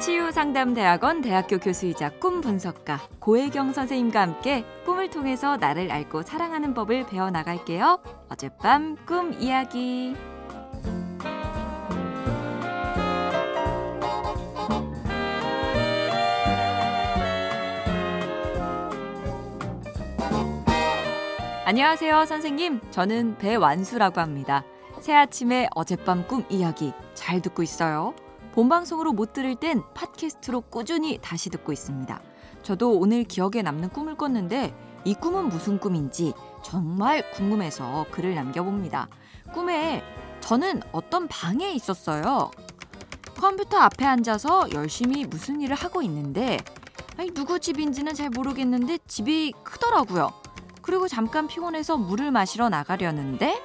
치유상담대학원 대학교 교수이자 꿈 분석가 고혜경 선생님과 함께 꿈을 통해서 나를 알고 사랑하는 법을 배워나갈게요. 어젯밤 꿈 이야기. 안녕하세요, 선생님. 저는 배완수라고 합니다. 새 아침에 어젯밤 꿈 이야기 잘 듣고 있어요. 본방송으로 못 들을 땐 팟캐스트로 꾸준히 다시 듣고 있습니다. 저도 오늘 기억에 남는 꿈을 꿨는데 이 꿈은 무슨 꿈인지 정말 궁금해서 글을 남겨봅니다. 꿈에 저는 어떤 방에 있었어요. 컴퓨터 앞에 앉아서 열심히 무슨 일을 하고 있는데 아니, 누구 집인지는 잘 모르겠는데 집이 크더라고요. 그리고 잠깐 피곤해서 물을 마시러 나가려는데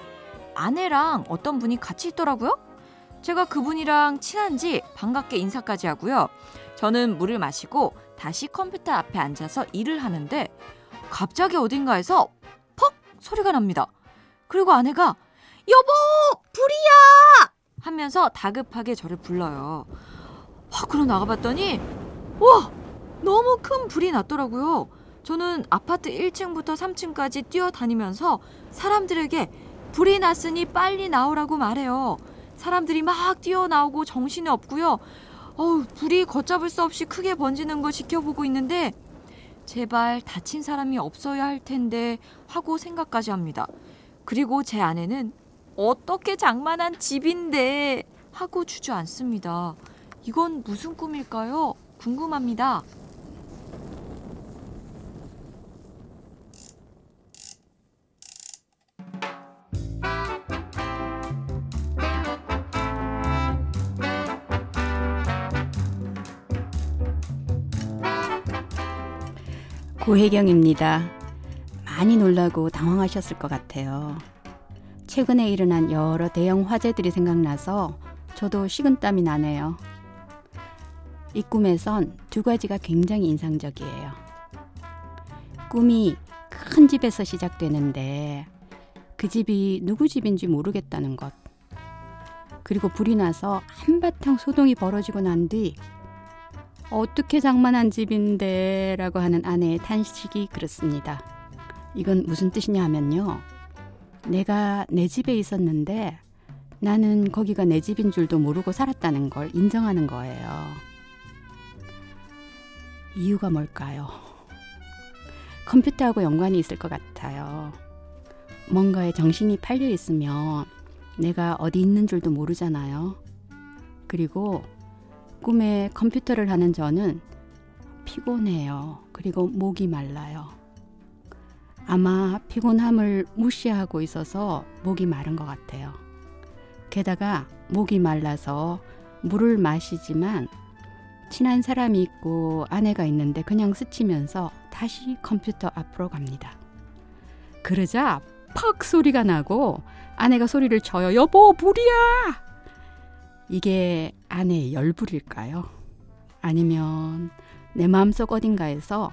아내랑 어떤 분이 같이 있더라고요. 제가 그분이랑 친한지 반갑게 인사까지 하고요. 저는 물을 마시고 다시 컴퓨터 앞에 앉아서 일을 하는데 갑자기 어딘가에서 퍽 소리가 납니다. 그리고 아내가 여보 불이야 하면서 다급하게 저를 불러요. 밖으로 나가봤더니 와 너무 큰 불이 났더라고요. 저는 아파트 1층부터 3층까지 뛰어다니면서 사람들에게 불이 났으니 빨리 나오라고 말해요. 사람들이 막 뛰어나오고 정신이 없고요. 어우, 불이 걷잡을 수 없이 크게 번지는 걸 지켜보고 있는데 제발 다친 사람이 없어야 할 텐데 하고 생각까지 합니다. 그리고 제 아내는 어떻게 장만한 집인데 하고 주저앉습니다. 이건 무슨 꿈일까요? 궁금합니다. 고혜경입니다. 많이 놀라고 당황하셨을 것 같아요. 최근에 일어난 여러 대형 화재들이 생각나서 저도 식은땀이 나네요. 이 꿈에선 두 가지가 굉장히 인상적이에요. 꿈이 큰 집에서 시작되는데 그 집이 누구 집인지 모르겠다는 것. 그리고 불이 나서 한바탕 소동이 벌어지고 난 뒤 어떻게 장만한 집인데 라고 하는 아내의 탄식이 그렇습니다. 이건 무슨 뜻이냐 하면요. 내가 내 집에 있었는데 나는 거기가 내 집인 줄도 모르고 살았다는 걸 인정하는 거예요. 이유가 뭘까요? 컴퓨터하고 연관이 있을 것 같아요. 뭔가에 정신이 팔려 있으면 내가 어디 있는 줄도 모르잖아요. 그리고 꿈에 컴퓨터를 하는 저는 피곤해요. 그리고 목이 말라요. 아마 피곤함을 무시하고 있어서 목이 마른 것 같아요. 게다가 목이 말라서 물을 마시지만 친한 사람이 있고 아내가 있는데 그냥 스치면서 다시 컴퓨터 앞으로 갑니다. 그러자 퍽 소리가 나고 아내가 소리를 쳐요. 여보, 불이야! 이게 아내의 열불일까요? 아니면 내 마음속 어딘가에서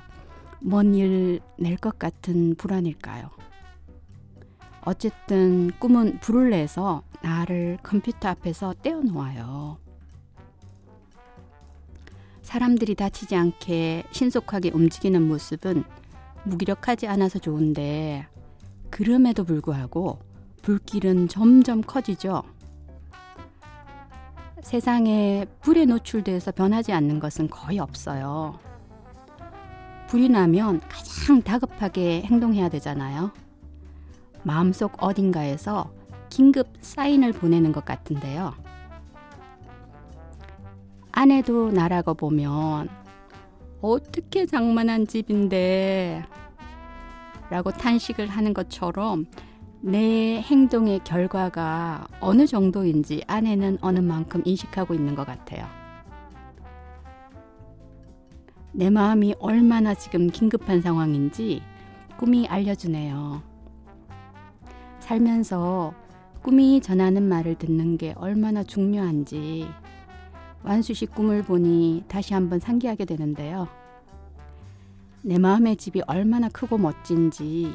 뭔일낼 것 같은 불안일까요? 어쨌든 꿈은 불을 내서 나를 컴퓨터 앞에서 떼어놓아요. 사람들이 다치지 않게 신속하게 움직이는 모습은 무기력하지 않아서 좋은데 그럼에도 불구하고 불길은 점점 커지죠. 세상에 불에 노출돼서 변하지 않는 것은 거의 없어요. 불이 나면 가장 다급하게 행동해야 되잖아요. 마음속 어딘가에서 긴급 사인을 보내는 것 같은데요. 아내도 나라고 보면 어떻게 장만한 집인데 라고 탄식을 하는 것처럼 내 행동의 결과가 어느 정도인지 아내는 어느 만큼 인식하고 있는 것 같아요. 내 마음이 얼마나 지금 긴급한 상황인지 꿈이 알려주네요. 살면서 꿈이 전하는 말을 듣는 게 얼마나 중요한지 완수 씨 꿈을 보니 다시 한번 상기하게 되는데요. 내 마음의 집이 얼마나 크고 멋진지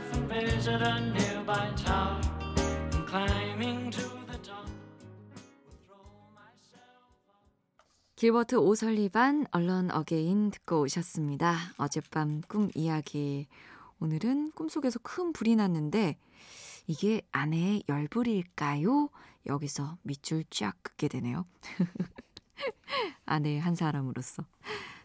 visit a nearby tower. And climbing to the top, will throw myself 길버트 오설리반 Alone Again 듣고 오셨습니다. 어젯밤 꿈 이야기. 오늘은 꿈속에서 큰 불이 났는데 이게 아내의 열불일까요? 여기서 밑줄 쫙 긋게 되네요. 아내의 한 사람으로서.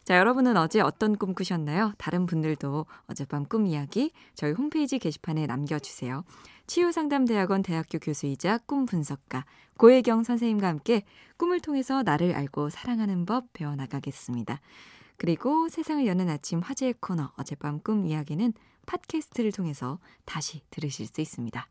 자, 여러분은 어제 어떤 꿈 꾸셨나요? 다른 분들도 어젯밤 꿈 이야기 저희 홈페이지 게시판에 남겨주세요. 치유상담대학원 대학교 교수이자 꿈 분석가 고혜경 선생님과 함께 꿈을 통해서 나를 알고 사랑하는 법 배워나가겠습니다. 그리고 세상을 여는 아침 화제의 코너 어젯밤 꿈 이야기는 팟캐스트를 통해서 다시 들으실 수 있습니다.